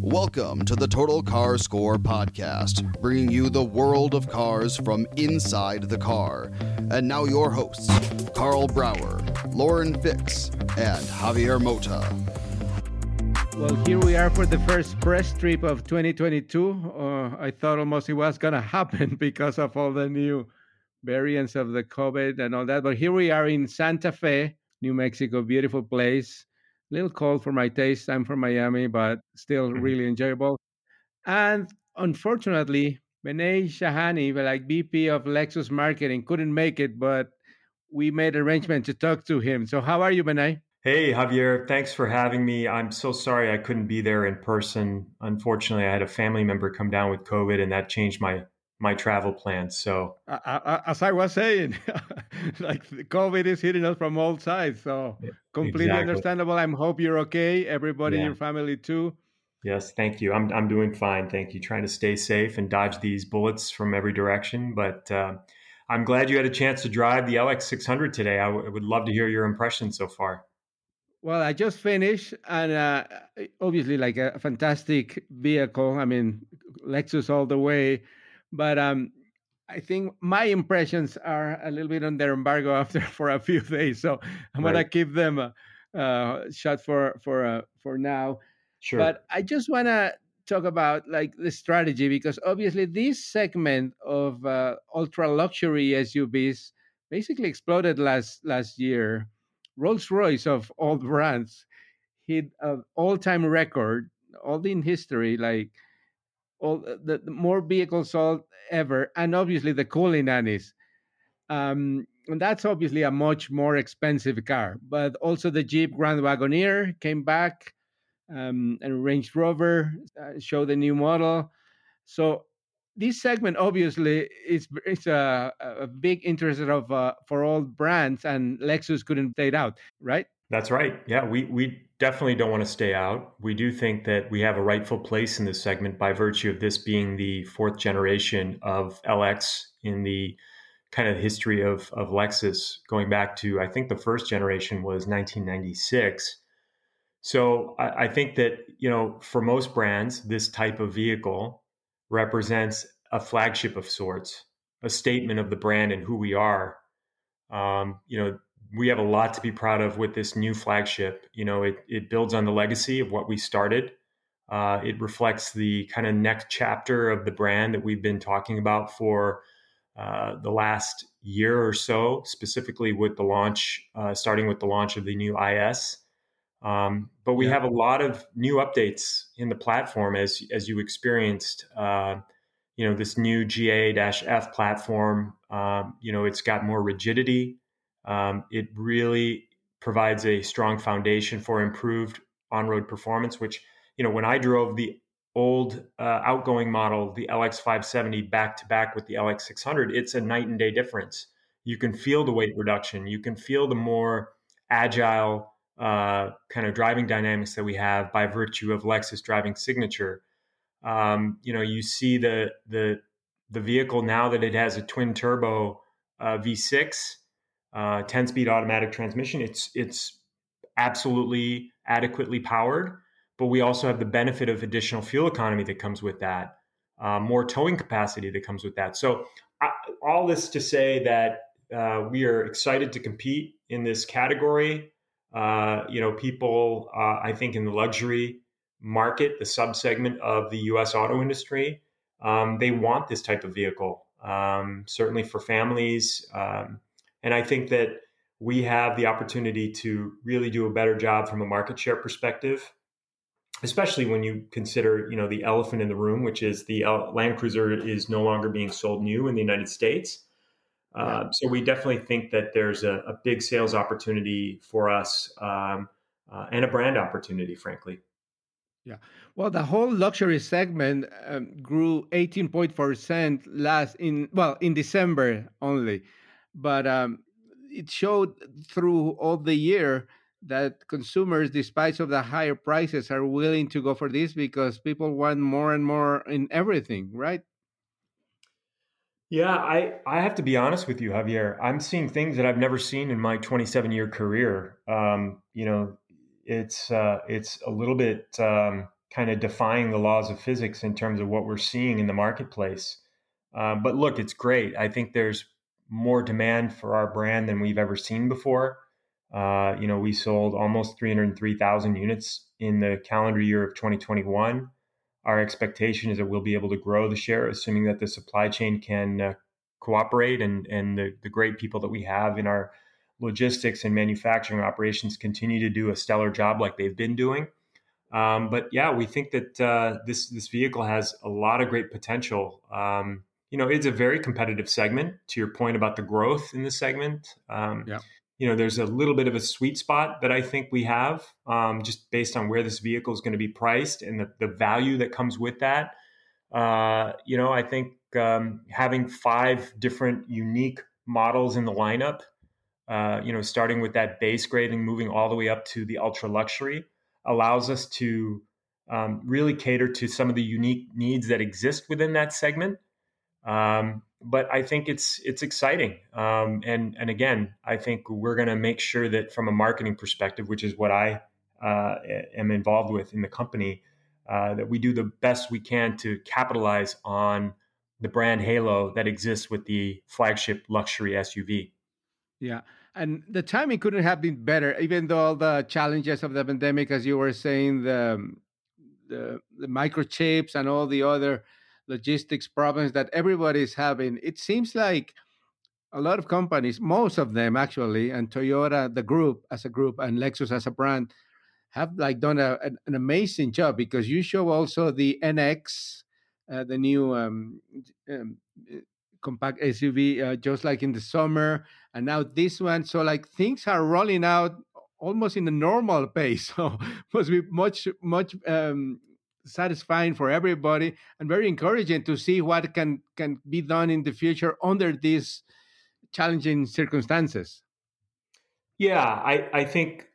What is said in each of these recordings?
Welcome to the Total Car Score podcast, bringing you the world of cars from inside the car. And now your hosts, Karl Brauer, Lauren Fix, and Javier Mota. Well, here we are for the first press trip of 2022. Uh, I thought almost it was going to happen because of all the new variants of the COVID and all that. But here we are in Santa Fe, New Mexico, beautiful place. A little cold for my taste. I'm from Miami, but still Mm-hmm. really enjoyable. And unfortunately, Vinay Shahani, like VP of Lexus Marketing, couldn't make it, but we made arrangement to talk to him. So how are you, Benay? Hey, Javier, thanks for having me. I'm so sorry I couldn't be there in person. Unfortunately, I had a family member come down with COVID and that changed my my travel plans. So, as I was saying, like COVID is hitting us from all sides. So completely exactly. understandable. I hope you're okay. Everybody in your family too. yes, thank you. I'm I'm doing fine. Thank you. Trying to stay safe and dodge these bullets from every direction, but uh, I'm glad you had a chance to drive the LX600 today. I w- would love to hear your impressions so far. Well, I just finished, and uh, obviously, like a fantastic vehicle. I mean, Lexus all the way. But um, I think my impressions are a little bit under embargo after for a few days, so I'm gonna keep them uh, uh, shut for for uh, for now. Sure. But I just want to talk about like the strategy because obviously this segment of uh, ultra luxury SUVs basically exploded last last year. Rolls Royce of all brands hit an all time record, all in history, like all the, the more vehicles sold ever, and obviously the Cullinans. Um, and that's obviously a much more expensive car, but also the Jeep Grand Wagoneer came back um, and Range Rover uh, showed the new model. So this segment obviously is it's a, a big interest of uh, for all brands, and Lexus couldn't stay out, right? That's right. Yeah, we, we definitely don't want to stay out. We do think that we have a rightful place in this segment by virtue of this being the fourth generation of LX in the kind of history of, of Lexus, going back to, I think the first generation was 1996. So I, I think that, you know, for most brands, this type of vehicle represents a flagship of sorts, a statement of the brand and who we are. Um, you know, we have a lot to be proud of with this new flagship. You know, it, it builds on the legacy of what we started. Uh, it reflects the kind of next chapter of the brand that we've been talking about for uh, the last year or so, specifically with the launch, uh, starting with the launch of the new IS. Um, but we Yeah. have a lot of new updates in the platform as as you experienced. Uh, you know, this new GA-F platform. Um, you know, it's got more rigidity. Um, it really provides a strong foundation for improved on-road performance. Which you know, when I drove the old uh, outgoing model, the LX570, back to back with the LX600, it's a night and day difference. You can feel the weight reduction. You can feel the more agile uh, kind of driving dynamics that we have by virtue of Lexus driving signature. Um, you know, you see the the the vehicle now that it has a twin turbo uh, V6, uh, 10 speed automatic transmission. It's it's absolutely adequately powered, but we also have the benefit of additional fuel economy that comes with that, uh, more towing capacity that comes with that. So I, all this to say that uh, we are excited to compete in this category. Uh, you know, people, uh, I think, in the luxury market, the subsegment of the U.S. auto industry, um, they want this type of vehicle. Um, certainly for families, um, and I think that we have the opportunity to really do a better job from a market share perspective especially when you consider you know the elephant in the room which is the land cruiser is no longer being sold new in the united states. Uh, so we definitely think that there's a, a big sales opportunity for us um, uh, and a brand opportunity frankly. Yeah. Well the whole luxury segment um, grew 18.4% last in well in december only but um, it showed through all the year that consumers, despite of the higher prices, are willing to go for this because people want more and more in everything, right? Yeah, I, I have to be honest with you, Javier. I'm seeing things that I've never seen in my 27 year career. Um, you know, it's uh, it's a little bit um, kind of defying the laws of physics in terms of what we're seeing in the marketplace. Uh, but look, it's great. I think there's more demand for our brand than we've ever seen before. Uh, you know, we sold almost 303,000 units in the calendar year of 2021. Our expectation is that we'll be able to grow the share, assuming that the supply chain can uh, cooperate and, and the, the great people that we have in our logistics and manufacturing operations continue to do a stellar job like they've been doing. Um, but yeah, we think that uh, this this vehicle has a lot of great potential. Um, you know, it's a very competitive segment. To your point about the growth in the segment, um, yeah. you know, there's a little bit of a sweet spot that I think we have, um, just based on where this vehicle is going to be priced and the, the value that comes with that. Uh, you know, I think um, having five different unique models in the lineup, uh, you know, starting with that base grade and moving all the way up to the ultra luxury, allows us to um, really cater to some of the unique needs that exist within that segment um, but I think it's it's exciting. Um, and and again, I think we're going to make sure that from a marketing perspective, which is what I uh, am involved with in the company, uh, that we do the best we can to capitalize on the brand halo that exists with the flagship luxury SUV. Yeah. And the timing couldn't have been better, even though all the challenges of the pandemic, as you were saying, the the, the microchips and all the other logistics problems that everybody is having. It seems like a lot of companies, most of them actually, and Toyota, the group as a group, and Lexus as a brand, have like done a, an, an amazing job because you show also the NX, uh, the new um, um, compact SUV, uh, just like in the summer, and now this one. So like things are rolling out almost in a normal pace. So must be much much um, satisfying for everybody and very encouraging to see what can can be done in the future under these challenging circumstances. Yeah, I, I think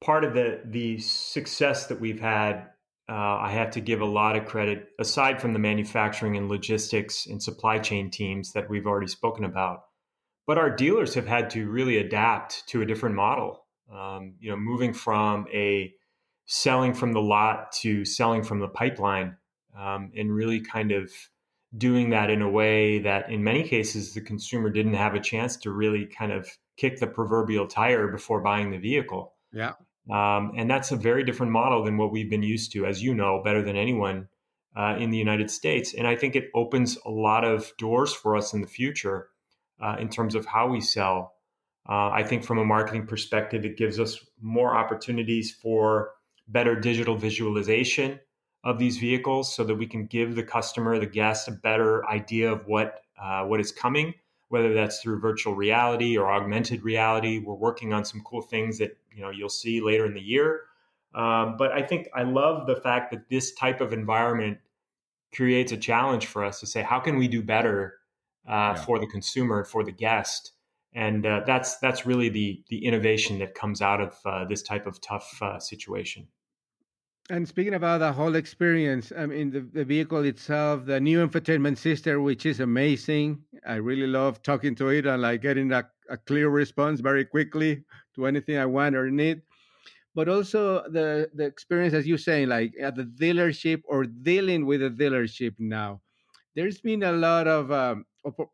part of the the success that we've had, uh, I have to give a lot of credit aside from the manufacturing and logistics and supply chain teams that we've already spoken about. But our dealers have had to really adapt to a different model. Um, you know, moving from a selling from the lot to selling from the pipeline um, and really kind of doing that in a way that in many cases the consumer didn't have a chance to really kind of kick the proverbial tire before buying the vehicle. Yeah. Um, and that's a very different model than what we've been used to as you know better than anyone uh, in the united states. And i think it opens a lot of doors for us in the future uh, in terms of how we sell. Uh, i think from a marketing perspective it gives us more opportunities for better digital visualization of these vehicles so that we can give the customer, the guest, a better idea of what uh, what is coming, whether that's through virtual reality or augmented reality. We're working on some cool things that you know you'll see later in the year. Um, but I think I love the fact that this type of environment creates a challenge for us to say, how can we do better uh, yeah. for the consumer, for the guest, and uh, that's that's really the the innovation that comes out of uh, this type of tough uh, situation. And speaking about the whole experience, I mean, the, the vehicle itself, the new infotainment system, which is amazing. I really love talking to it and like getting a, a clear response very quickly to anything I want or need. But also the the experience, as you're saying, like at the dealership or dealing with a dealership now. There's been a lot of um,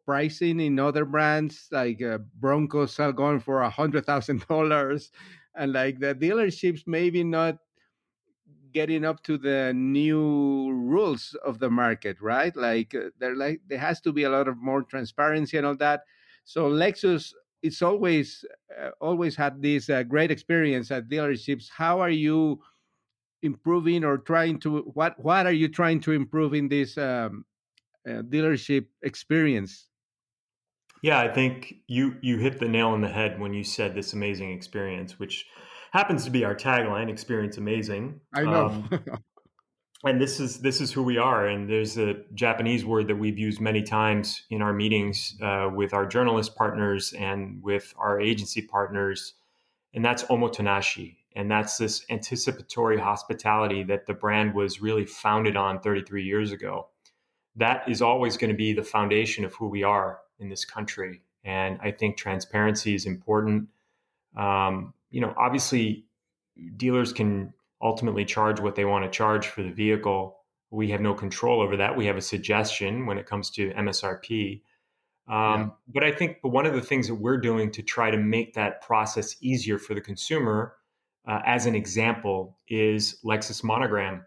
pricing in other brands, like uh, Broncos are going for a hundred thousand dollars, and like the dealerships maybe not getting up to the new rules of the market, right? Like uh, there like there has to be a lot of more transparency and all that. So Lexus it's always uh, always had this uh, great experience at dealerships. How are you improving or trying to what what are you trying to improve in this um, uh, dealership experience? Yeah, I think you you hit the nail on the head when you said this amazing experience, which happens to be our tagline experience amazing i know um, and this is this is who we are and there's a japanese word that we've used many times in our meetings uh, with our journalist partners and with our agency partners and that's omotenashi and that's this anticipatory hospitality that the brand was really founded on 33 years ago that is always going to be the foundation of who we are in this country and i think transparency is important um, you know, obviously dealers can ultimately charge what they want to charge for the vehicle. We have no control over that. We have a suggestion when it comes to MSRP. Um, yeah. But I think one of the things that we're doing to try to make that process easier for the consumer, uh, as an example, is Lexus Monogram.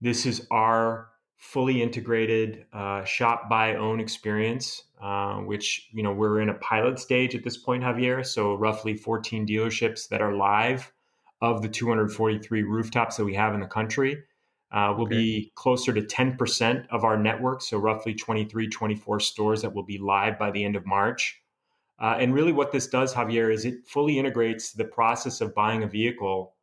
This is our fully integrated uh, shop by own experience, uh, which you know we're in a pilot stage at this point, Javier. So roughly 14 dealerships that are live of the 243 rooftops that we have in the country. Uh, will okay. be closer to 10% of our network, so roughly 23, 24 stores that will be live by the end of March. Uh, and really, what this does, Javier, is it fully integrates the process of buying a vehicle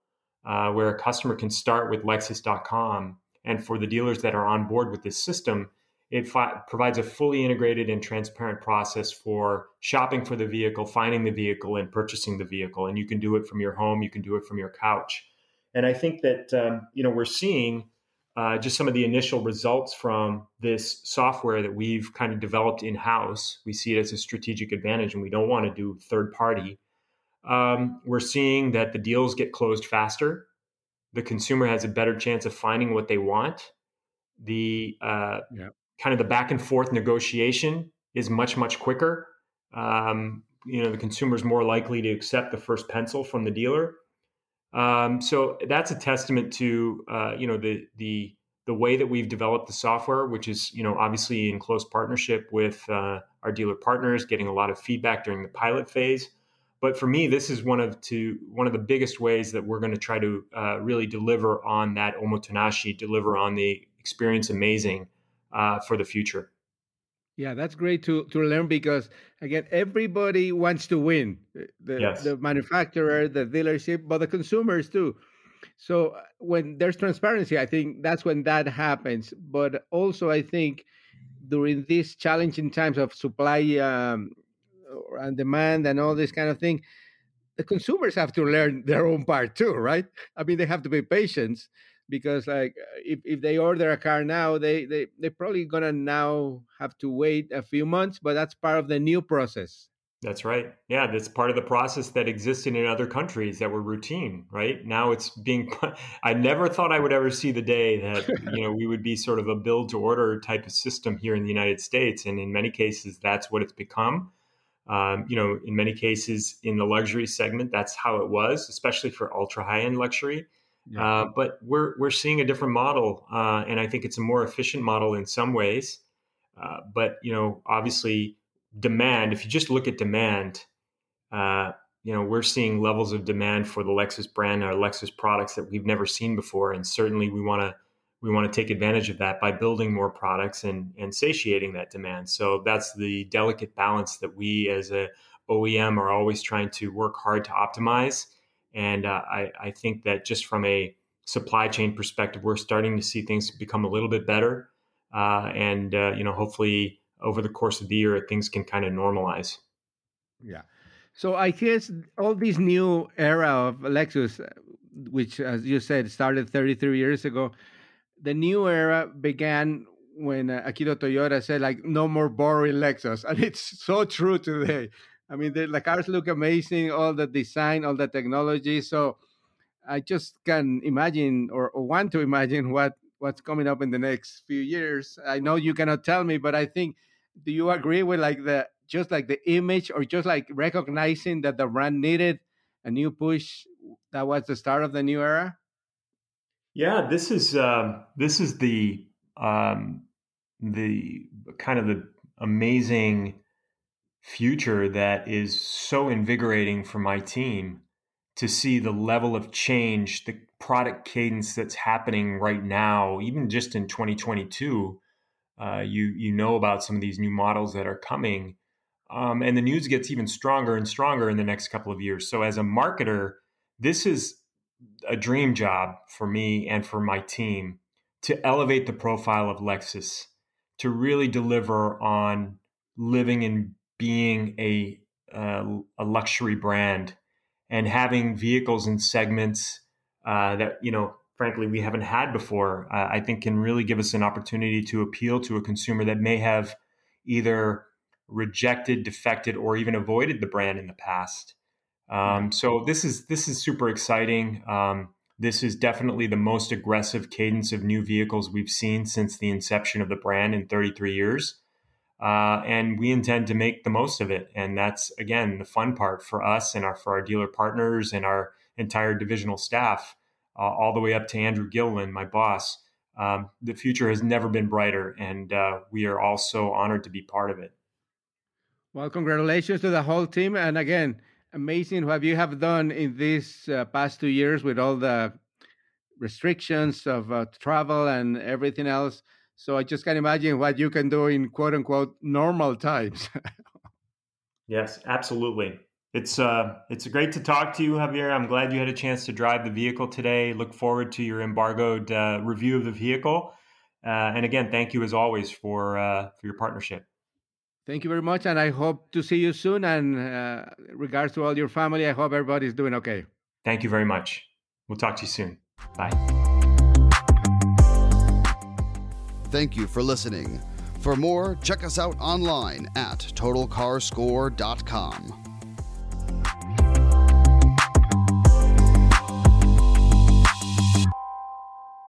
uh, where a customer can start with Lexus.com and for the dealers that are on board with this system, it fi- provides a fully integrated and transparent process for shopping for the vehicle, finding the vehicle, and purchasing the vehicle. And you can do it from your home, you can do it from your couch. And I think that um, you know we're seeing uh, just some of the initial results from this software that we've kind of developed in house. We see it as a strategic advantage, and we don't want to do third party. Um, we're seeing that the deals get closed faster the consumer has a better chance of finding what they want. The uh, yeah. kind of the back and forth negotiation is much much quicker. Um, you know, the consumer is more likely to accept the first pencil from the dealer. Um, so that's a testament to uh, you know the the the way that we've developed the software, which is you know obviously in close partnership with uh, our dealer partners, getting a lot of feedback during the pilot phase. But for me, this is one of to one of the biggest ways that we're going to try to uh, really deliver on that omotenashi, deliver on the experience amazing uh, for the future. Yeah, that's great to to learn because again, everybody wants to win. The, yes. the manufacturer, the dealership, but the consumers too. So uh, when there's transparency, I think that's when that happens. But also, I think during these challenging times of supply um, and demand and all this kind of thing the consumers have to learn their own part too right? I mean they have to be patient because like if, if they order a car now they, they they're probably gonna now have to wait a few months but that's part of the new process. That's right. Yeah that's part of the process that existed in other countries that were routine right? Now it's being i never thought i would ever see the day that you know we would be sort of a build to order type of system here in the united states and in many cases that's what it's become um, you know, in many cases in the luxury segment, that's how it was, especially for ultra high end luxury. Yeah. Uh, but we're we're seeing a different model, uh, and I think it's a more efficient model in some ways. Uh, but you know, obviously, demand. If you just look at demand, uh, you know, we're seeing levels of demand for the Lexus brand, our Lexus products that we've never seen before, and certainly we want to we want to take advantage of that by building more products and, and satiating that demand. So that's the delicate balance that we as a OEM are always trying to work hard to optimize. And uh, I, I think that just from a supply chain perspective, we're starting to see things become a little bit better. Uh, and, uh, you know, hopefully over the course of the year, things can kind of normalize. Yeah. So I guess all this new era of Lexus, which, as you said, started 33 years ago, the new era began when uh, Akio Toyoda said, like, no more boring Lexus. And it's so true today. I mean, the, the cars look amazing, all the design, all the technology. So I just can imagine or, or want to imagine what what's coming up in the next few years. I know you cannot tell me, but I think do you agree with like the just like the image or just like recognizing that the brand needed a new push that was the start of the new era? Yeah, this is um, this is the um, the kind of the amazing future that is so invigorating for my team to see the level of change, the product cadence that's happening right now, even just in 2022. Uh, you you know about some of these new models that are coming, um, and the news gets even stronger and stronger in the next couple of years. So as a marketer, this is a dream job for me and for my team to elevate the profile of Lexus, to really deliver on living and being a uh, a luxury brand and having vehicles and segments uh, that you know frankly we haven't had before uh, i think can really give us an opportunity to appeal to a consumer that may have either rejected defected or even avoided the brand in the past um, so this is this is super exciting um, this is definitely the most aggressive cadence of new vehicles we've seen since the inception of the brand in 33 years uh, and we intend to make the most of it. And that's again the fun part for us and our for our dealer partners and our entire divisional staff, uh, all the way up to Andrew Gilleland, my boss. Um, the future has never been brighter, and uh, we are all so honored to be part of it. Well, congratulations to the whole team, and again, amazing what you have done in these uh, past two years with all the restrictions of uh, travel and everything else. So I just can't imagine what you can do in quote unquote normal times. yes, absolutely. It's uh, it's great to talk to you, Javier. I'm glad you had a chance to drive the vehicle today. Look forward to your embargoed uh, review of the vehicle. Uh, and again, thank you as always for uh, for your partnership. Thank you very much, and I hope to see you soon. And uh, regards to all your family, I hope everybody's doing okay. Thank you very much. We'll talk to you soon. Bye. Thank you for listening. For more, check us out online at TotalCarScore.com.